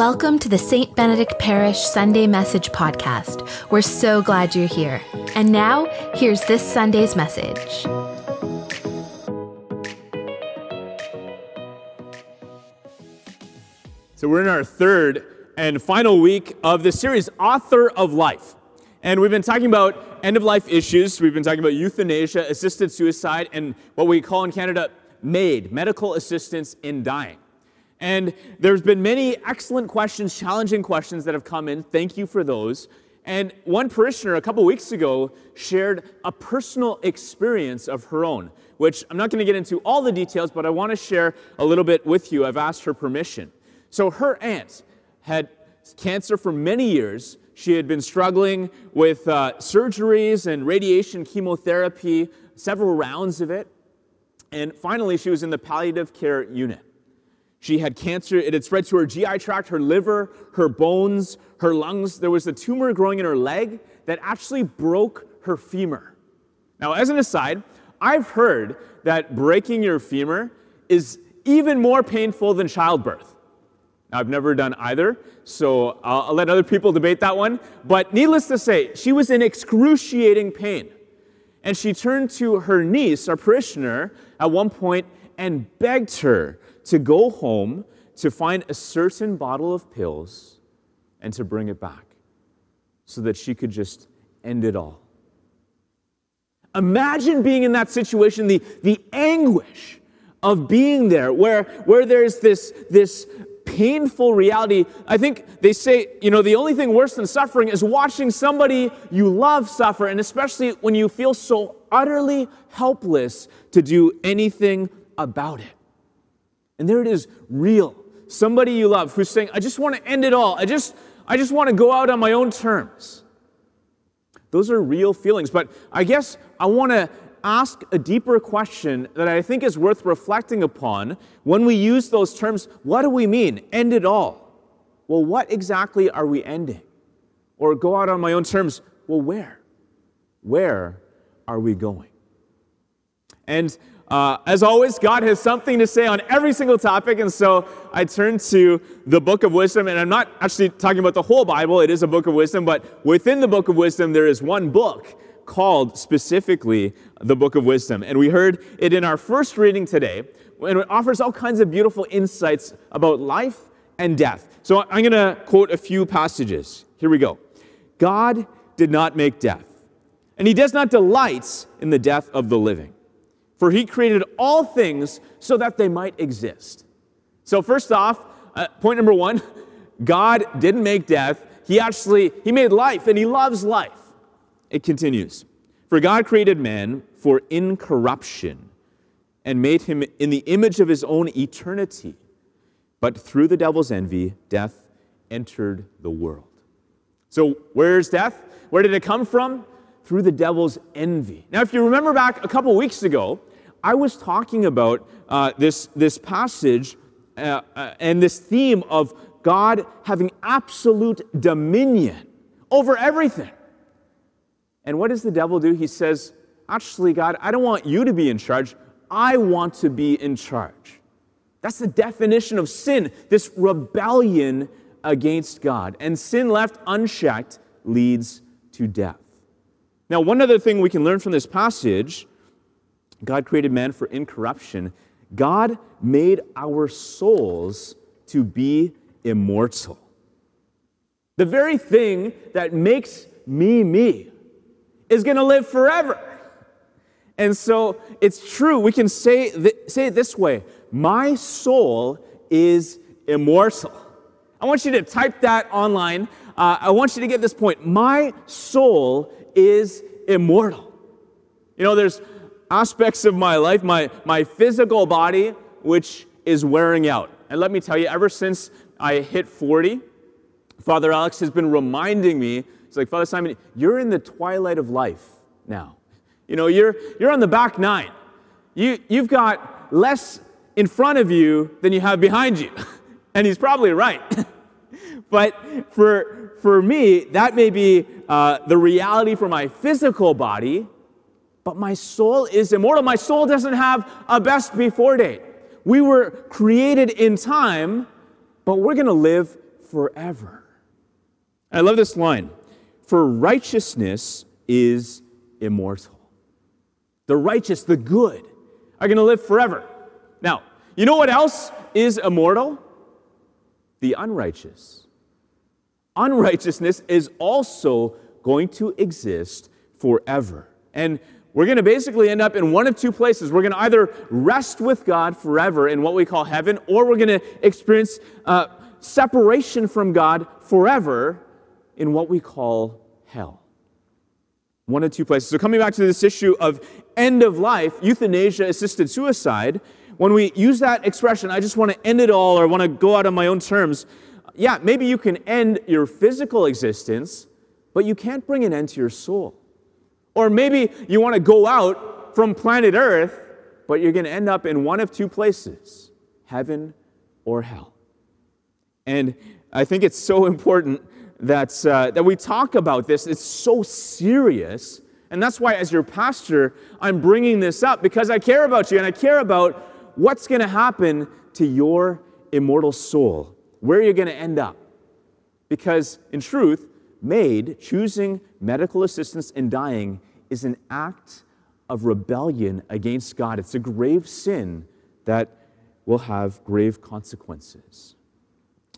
Welcome to the St. Benedict Parish Sunday Message Podcast. We're so glad you're here. And now, here's this Sunday's message. So, we're in our third and final week of the series, Author of Life. And we've been talking about end of life issues. We've been talking about euthanasia, assisted suicide, and what we call in Canada MAID, medical assistance in dying. And there's been many excellent questions, challenging questions that have come in. Thank you for those. And one parishioner a couple weeks ago shared a personal experience of her own, which I'm not going to get into all the details, but I want to share a little bit with you. I've asked her permission. So her aunt had cancer for many years. She had been struggling with uh, surgeries and radiation chemotherapy, several rounds of it. And finally, she was in the palliative care unit. She had cancer. It had spread to her GI tract, her liver, her bones, her lungs. There was a tumor growing in her leg that actually broke her femur. Now, as an aside, I've heard that breaking your femur is even more painful than childbirth. Now, I've never done either, so I'll, I'll let other people debate that one. But needless to say, she was in excruciating pain. And she turned to her niece, our parishioner, at one point and begged her to go home to find a certain bottle of pills and to bring it back so that she could just end it all. Imagine being in that situation, the, the anguish of being there, where, where there's this, this painful reality. I think they say, you know, the only thing worse than suffering is watching somebody you love suffer, and especially when you feel so utterly helpless to do anything about it. And there it is, real. Somebody you love who's saying, I just want to end it all. I just, I just want to go out on my own terms. Those are real feelings. But I guess I want to ask a deeper question that I think is worth reflecting upon. When we use those terms, what do we mean? End it all. Well, what exactly are we ending? Or go out on my own terms, well, where? Where are we going? And uh, as always, God has something to say on every single topic, and so I turn to the book of wisdom, and I'm not actually talking about the whole Bible, it is a book of wisdom, but within the book of wisdom, there is one book called specifically the book of wisdom. And we heard it in our first reading today, and it offers all kinds of beautiful insights about life and death. So I'm going to quote a few passages. Here we go. God did not make death, and he does not delight in the death of the living for he created all things so that they might exist. So, first off, uh, point number one God didn't make death. He actually he made life and he loves life. It continues. For God created man for incorruption and made him in the image of his own eternity. But through the devil's envy, death entered the world. So, where's death? Where did it come from? Through the devil's envy. Now, if you remember back a couple weeks ago, I was talking about uh, this, this passage uh, uh, and this theme of God having absolute dominion over everything. And what does the devil do? He says, Actually, God, I don't want you to be in charge. I want to be in charge. That's the definition of sin this rebellion against God. And sin left unchecked leads to death. Now, one other thing we can learn from this passage God created man for incorruption. God made our souls to be immortal. The very thing that makes me me is going to live forever. And so it's true. We can say, th- say it this way My soul is immortal. I want you to type that online. Uh, I want you to get this point. My soul is immortal. You know, there's aspects of my life, my, my physical body, which is wearing out. And let me tell you, ever since I hit 40, Father Alex has been reminding me, it's like, Father Simon, you're in the twilight of life now. You know, you're, you're on the back nine. You, you've got less in front of you than you have behind you. and he's probably right. but for, for me, that may be uh, the reality for my physical body, but my soul is immortal. My soul doesn't have a best before date. We were created in time, but we're going to live forever. I love this line For righteousness is immortal. The righteous, the good, are going to live forever. Now, you know what else is immortal? The unrighteous. Unrighteousness is also going to exist forever. And we're going to basically end up in one of two places. We're going to either rest with God forever in what we call heaven, or we're going to experience uh, separation from God forever in what we call hell. One of two places. So, coming back to this issue of end of life, euthanasia assisted suicide, when we use that expression, I just want to end it all or want to go out on my own terms, yeah, maybe you can end your physical existence, but you can't bring an end to your soul. Or maybe you want to go out from planet Earth, but you're going to end up in one of two places heaven or hell. And I think it's so important that, uh, that we talk about this. It's so serious. And that's why, as your pastor, I'm bringing this up because I care about you and I care about what's going to happen to your immortal soul, where you're going to end up. Because, in truth, MAID choosing medical assistance in dying, is an act of rebellion against God. It's a grave sin that will have grave consequences.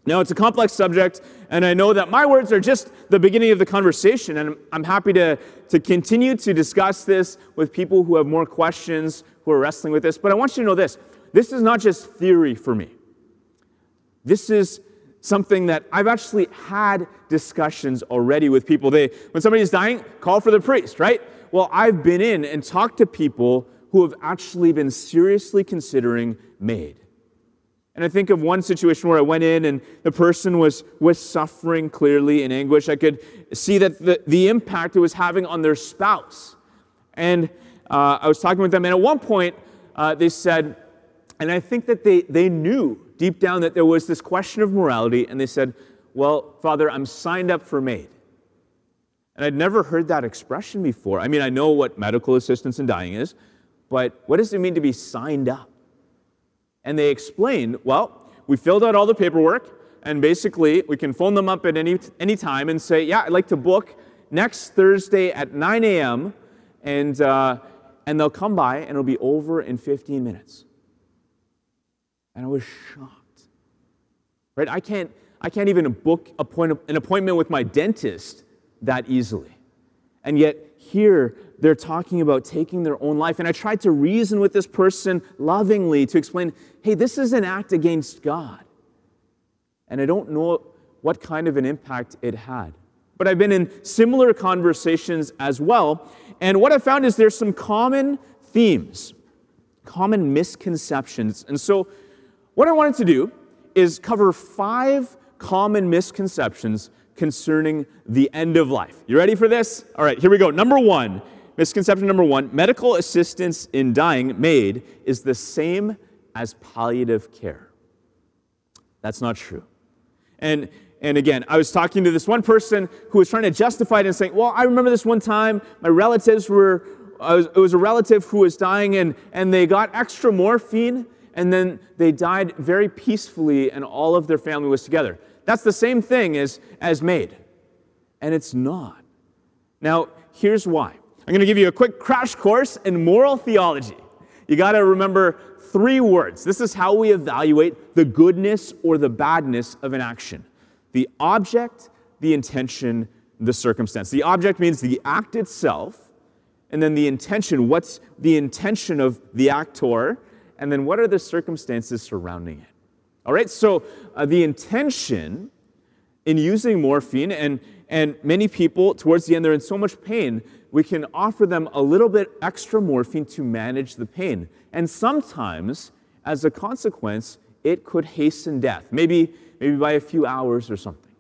Now, it's a complex subject, and I know that my words are just the beginning of the conversation, and I'm happy to, to continue to discuss this with people who have more questions, who are wrestling with this. But I want you to know this this is not just theory for me. This is something that I've actually had discussions already with people. They, when somebody's dying, call for the priest, right? Well, I've been in and talked to people who have actually been seriously considering MAID. And I think of one situation where I went in and the person was, was suffering clearly in anguish. I could see that the, the impact it was having on their spouse. And uh, I was talking with them, and at one point uh, they said, and I think that they, they knew deep down that there was this question of morality, and they said, Well, Father, I'm signed up for MAID. And I'd never heard that expression before. I mean, I know what medical assistance in dying is, but what does it mean to be signed up? And they explained, well, we filled out all the paperwork, and basically we can phone them up at any, any time and say, yeah, I'd like to book next Thursday at 9 a.m., and, uh, and they'll come by and it'll be over in 15 minutes. And I was shocked. Right? I can't, I can't even book appoint, an appointment with my dentist that easily. And yet, here, they're talking about taking their own life. And I tried to reason with this person lovingly to explain hey, this is an act against God. And I don't know what kind of an impact it had. But I've been in similar conversations as well. And what I found is there's some common themes, common misconceptions. And so, what I wanted to do is cover five common misconceptions concerning the end of life. You ready for this? All right, here we go. Number one, misconception number one medical assistance in dying MAID is the same as palliative care. That's not true. And and again, I was talking to this one person who was trying to justify it and saying, Well, I remember this one time my relatives were, was, it was a relative who was dying and, and they got extra morphine and then they died very peacefully and all of their family was together. That's the same thing as, as MAID. And it's not. Now, here's why. I'm going to give you a quick crash course in moral theology. You got to remember three words. This is how we evaluate the goodness or the badness of an action the object, the intention, the circumstance. The object means the act itself, and then the intention. What's the intention of the actor? And then what are the circumstances surrounding it? All right, so uh, the intention in using morphine, and, and many people towards the end, they're in so much pain, we can offer them a little bit extra morphine to manage the pain. And sometimes, as a consequence, it could hasten death, maybe, maybe by a few hours or something.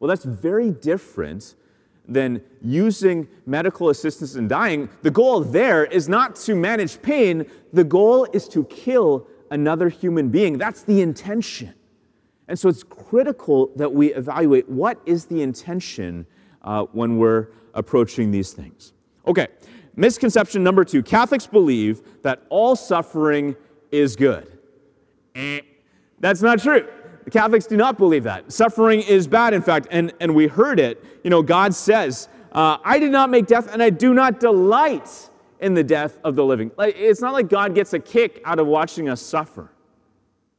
Well, that's very different than using medical assistance in dying. The goal there is not to manage pain, the goal is to kill another human being. That's the intention. And so it's critical that we evaluate what is the intention uh, when we're approaching these things. Okay, misconception number two Catholics believe that all suffering is good. Eh, that's not true. The Catholics do not believe that. Suffering is bad, in fact, and, and we heard it. You know, God says, uh, I did not make death, and I do not delight in the death of the living. Like, it's not like God gets a kick out of watching us suffer.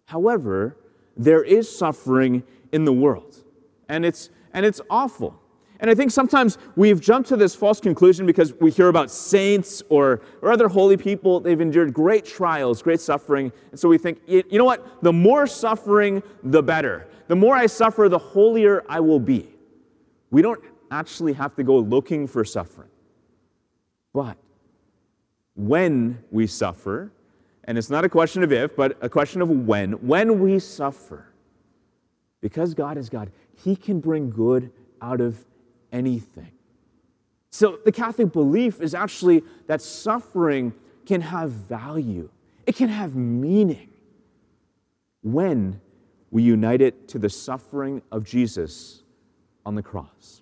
However, there is suffering in the world, and it's, and it's awful. And I think sometimes we've jumped to this false conclusion because we hear about saints or, or other holy people. They've endured great trials, great suffering. And so we think, you know what? The more suffering, the better. The more I suffer, the holier I will be. We don't actually have to go looking for suffering. But when we suffer, and it's not a question of if, but a question of when, when we suffer, because God is God, He can bring good out of anything. So the Catholic belief is actually that suffering can have value, it can have meaning when we unite it to the suffering of Jesus on the cross.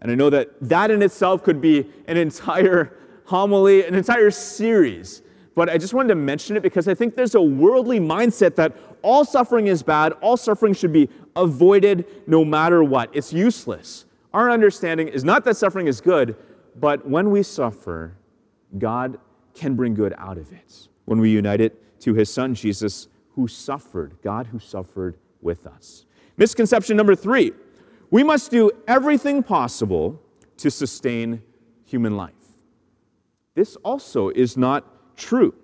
And I know that that in itself could be an entire homily, an entire series. But I just wanted to mention it because I think there's a worldly mindset that all suffering is bad, all suffering should be avoided no matter what. It's useless. Our understanding is not that suffering is good, but when we suffer, God can bring good out of it. When we unite it to his son, Jesus, who suffered, God who suffered with us. Misconception number three we must do everything possible to sustain human life. This also is not true.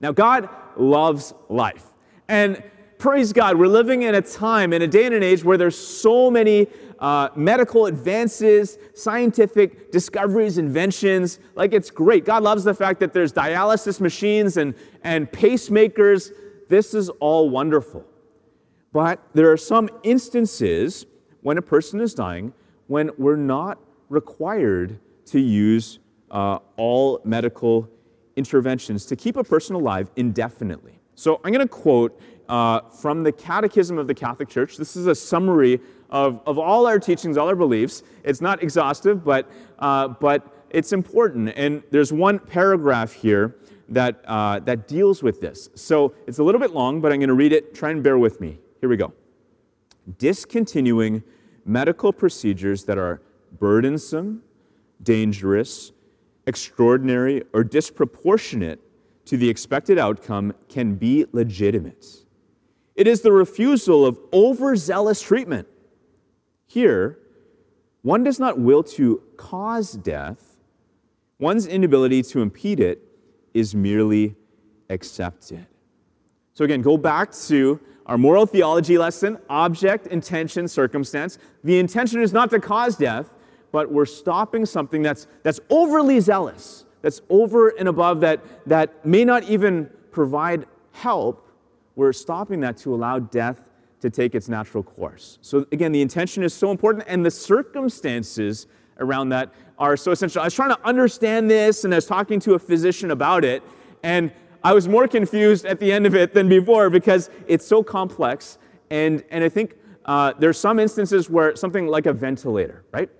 Now, God loves life. And praise God, we're living in a time, in a day and an age where there's so many uh, medical advances, scientific discoveries, inventions. Like, it's great. God loves the fact that there's dialysis machines and, and pacemakers. This is all wonderful. But there are some instances when a person is dying when we're not required to use uh, all medical interventions to keep a person alive indefinitely. So I'm going to quote uh, from the Catechism of the Catholic Church. This is a summary of, of all our teachings, all our beliefs. It's not exhaustive, but, uh, but it's important. And there's one paragraph here that, uh, that deals with this. So it's a little bit long, but I'm going to read it. Try and bear with me. Here we go. Discontinuing medical procedures that are burdensome, dangerous, extraordinary, or disproportionate to the expected outcome can be legitimate. It is the refusal of overzealous treatment. Here, one does not will to cause death, one's inability to impede it is merely accepted. So, again, go back to our moral theology lesson object, intention, circumstance. The intention is not to cause death, but we're stopping something that's, that's overly zealous, that's over and above, that, that may not even provide help. We're stopping that to allow death to take its natural course. So, again, the intention is so important, and the circumstances around that are so essential. I was trying to understand this, and I was talking to a physician about it, and I was more confused at the end of it than before because it's so complex. And, and I think uh, there's some instances where something like a ventilator, right?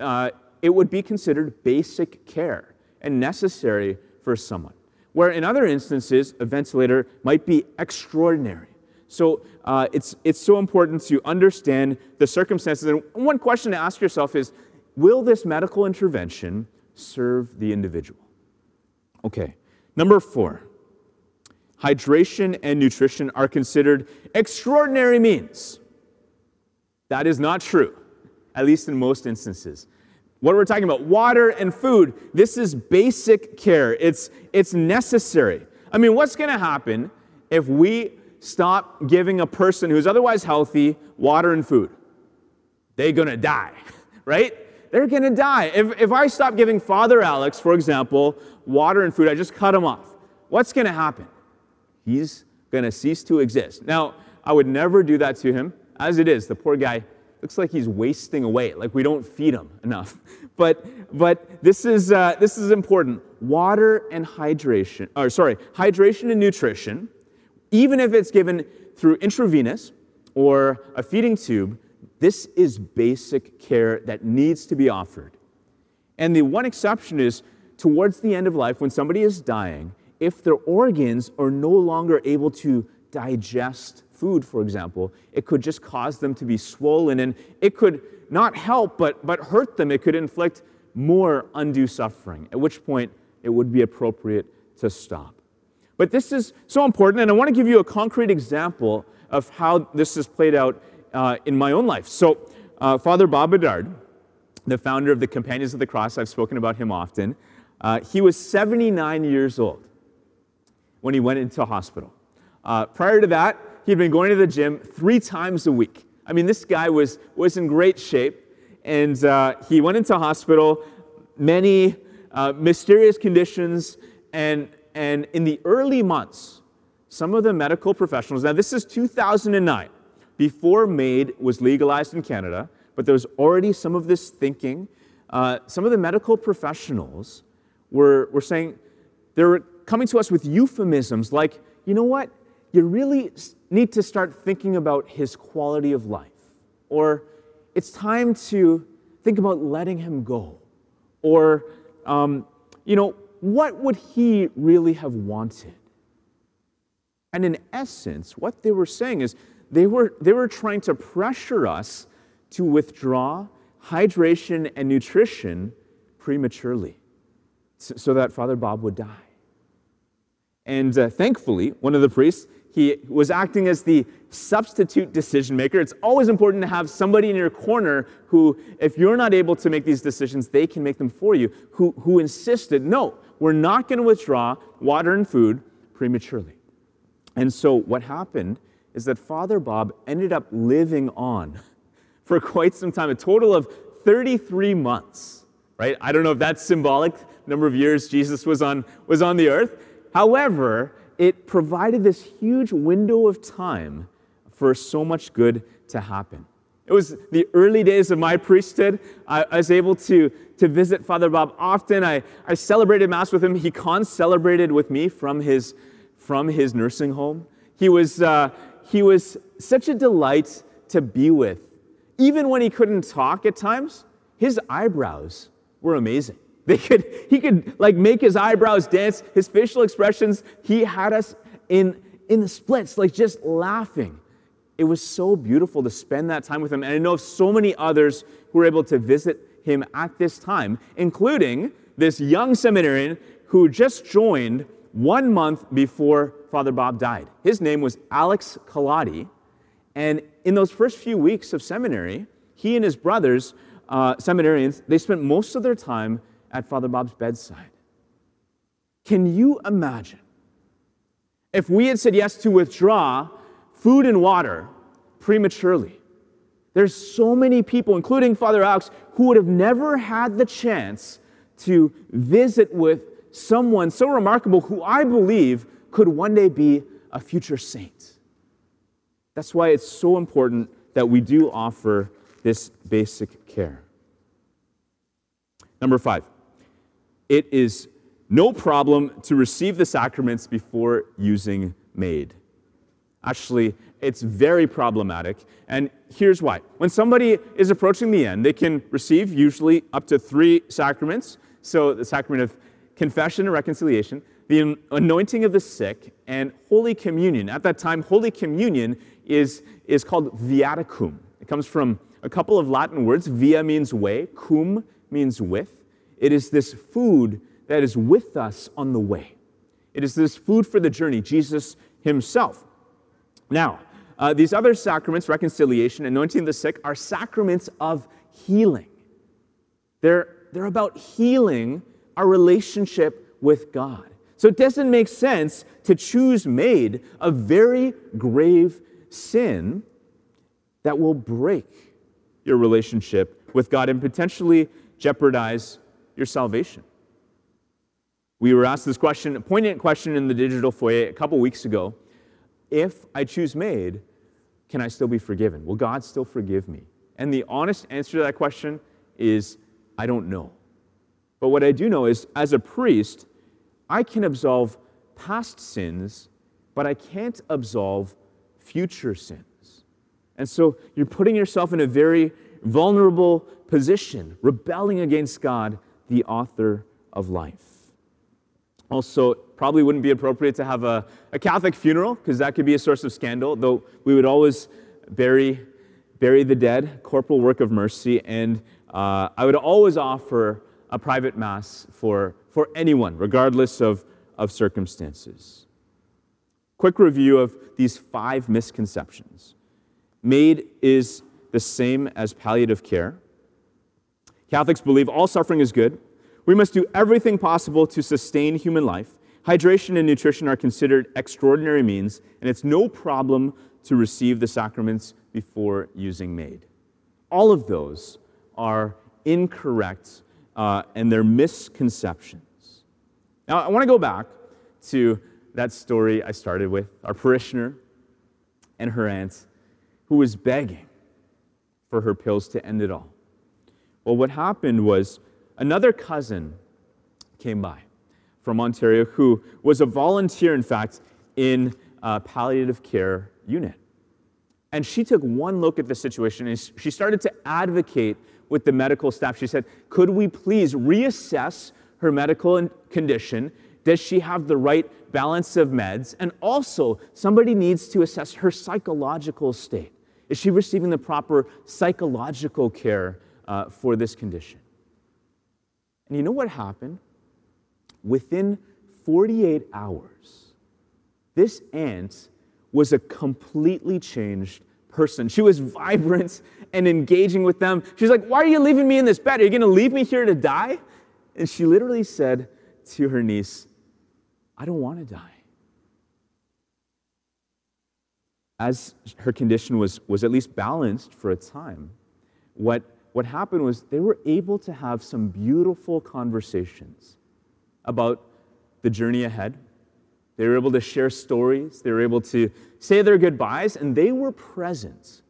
Uh, it would be considered basic care and necessary for someone. Where in other instances, a ventilator might be extraordinary. So uh, it's, it's so important to understand the circumstances. And one question to ask yourself is Will this medical intervention serve the individual? Okay, number four hydration and nutrition are considered extraordinary means. That is not true at least in most instances. What we're talking about, water and food, this is basic care. It's, it's necessary. I mean, what's going to happen if we stop giving a person who's otherwise healthy water and food? They're going to die, right? They're going to die. If, if I stop giving Father Alex, for example, water and food, I just cut him off. What's going to happen? He's going to cease to exist. Now, I would never do that to him. As it is, the poor guy looks like he's wasting away, like we don't feed him enough. But, but this, is, uh, this is important. Water and hydration, or sorry, hydration and nutrition, even if it's given through intravenous or a feeding tube, this is basic care that needs to be offered. And the one exception is towards the end of life, when somebody is dying, if their organs are no longer able to digest food, for example, it could just cause them to be swollen and it could not help but, but hurt them. It could inflict more undue suffering, at which point it would be appropriate to stop. But this is so important, and I want to give you a concrete example of how this has played out uh, in my own life. So, uh, Father Bob Bedard, the founder of the Companions of the Cross, I've spoken about him often, uh, he was 79 years old when he went into hospital. Uh, prior to that, he'd been going to the gym three times a week. I mean, this guy was, was in great shape, and uh, he went into hospital, many uh, mysterious conditions, and, and in the early months, some of the medical professionals, now this is 2009, before MAID was legalized in Canada, but there was already some of this thinking. Uh, some of the medical professionals were, were saying, they were coming to us with euphemisms like, you know what, you really need to start thinking about his quality of life. Or it's time to think about letting him go. Or, um, you know, what would he really have wanted? And in essence, what they were saying is they were, they were trying to pressure us to withdraw hydration and nutrition prematurely so that Father Bob would die. And uh, thankfully, one of the priests, he was acting as the substitute decision maker. It's always important to have somebody in your corner who, if you're not able to make these decisions, they can make them for you, who, who insisted, no, we're not going to withdraw water and food prematurely. And so what happened is that Father Bob ended up living on for quite some time, a total of 33 months, right? I don't know if that's symbolic, number of years Jesus was on, was on the earth. However, it provided this huge window of time for so much good to happen. It was the early days of my priesthood. I, I was able to, to visit Father Bob often. I, I celebrated Mass with him. He con celebrated with me from his, from his nursing home. He was, uh, he was such a delight to be with. Even when he couldn't talk at times, his eyebrows were amazing. They could, he could like make his eyebrows dance, his facial expressions. He had us in, in the splits, like just laughing. It was so beautiful to spend that time with him. And I know of so many others who were able to visit him at this time, including this young seminarian who just joined one month before Father Bob died. His name was Alex Kaladi. And in those first few weeks of seminary, he and his brothers, uh, seminarians, they spent most of their time at Father Bob's bedside. Can you imagine if we had said yes to withdraw food and water prematurely? There's so many people, including Father Alex, who would have never had the chance to visit with someone so remarkable who I believe could one day be a future saint. That's why it's so important that we do offer this basic care. Number five, it is no problem to receive the sacraments before using MAID. Actually, it's very problematic, and here's why. When somebody is approaching the end, they can receive usually up to three sacraments. So, the sacrament of confession and reconciliation, the anointing of the sick, and Holy Communion. At that time, Holy Communion is, is called viaticum. It comes from a couple of Latin words. Via means way, cum means with. It is this food that is with us on the way. It is this food for the journey, Jesus Himself. Now, uh, these other sacraments, reconciliation, anointing the sick, are sacraments of healing. They're, they're about healing our relationship with God. So it doesn't make sense to choose MAID a very grave sin that will break your relationship with God and potentially jeopardize your salvation. We were asked this question, a poignant question in the digital foyer a couple weeks ago. If I choose MAID, can I still be forgiven? Will God still forgive me? And the honest answer to that question is I don't know. But what I do know is, as a priest, I can absolve past sins, but I can't absolve future sins. And so you're putting yourself in a very vulnerable position, rebelling against God, the author of life. Also, probably wouldn't be appropriate to have a, a Catholic funeral because that could be a source of scandal, though we would always bury, bury the dead, corporal work of mercy, and uh, I would always offer a private mass for, for anyone, regardless of, of circumstances. Quick review of these five misconceptions. MAID is the same as palliative care. Catholics believe all suffering is good. We must do everything possible to sustain human life. Hydration and nutrition are considered extraordinary means, and it's no problem to receive the sacraments before using MAID. All of those are incorrect uh, and they're misconceptions. Now, I want to go back to that story I started with our parishioner and her aunt who was begging for her pills to end it all. Well, what happened was another cousin came by from Ontario who was a volunteer, in fact, in a palliative care unit. And she took one look at the situation and she started to advocate with the medical staff. She said, Could we please reassess her medical condition? Does she have the right balance of meds? And also, somebody needs to assess her psychological state. Is she receiving the proper psychological care uh, for this condition? And you know what happened? Within 48 hours, this aunt was a completely changed person. She was vibrant and engaging with them. She's like, Why are you leaving me in this bed? Are you going to leave me here to die? And she literally said to her niece, I don't want to die. As her condition was, was at least balanced for a time, what, what happened was they were able to have some beautiful conversations about the journey ahead. They were able to share stories. They were able to say their goodbyes, and they were present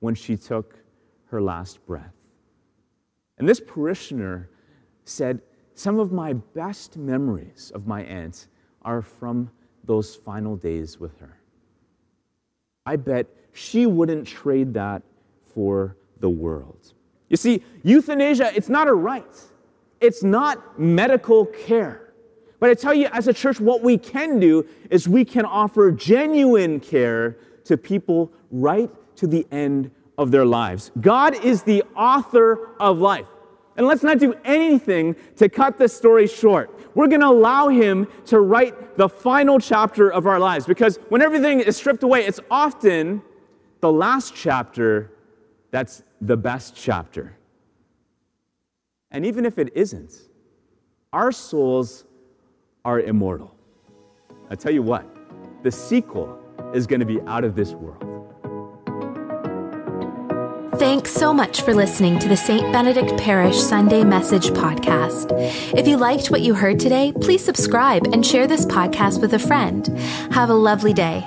when she took her last breath. And this parishioner said, Some of my best memories of my aunt are from those final days with her. I bet she wouldn't trade that for the world. You see, euthanasia, it's not a right, it's not medical care. But I tell you, as a church, what we can do is we can offer genuine care to people right to the end of their lives. God is the author of life. And let's not do anything to cut the story short. We're going to allow Him to write the final chapter of our lives because when everything is stripped away, it's often the last chapter that's the best chapter. And even if it isn't, our souls are immortal. I tell you what, the sequel is going to be out of this world. Thanks so much for listening to the St. Benedict Parish Sunday Message Podcast. If you liked what you heard today, please subscribe and share this podcast with a friend. Have a lovely day.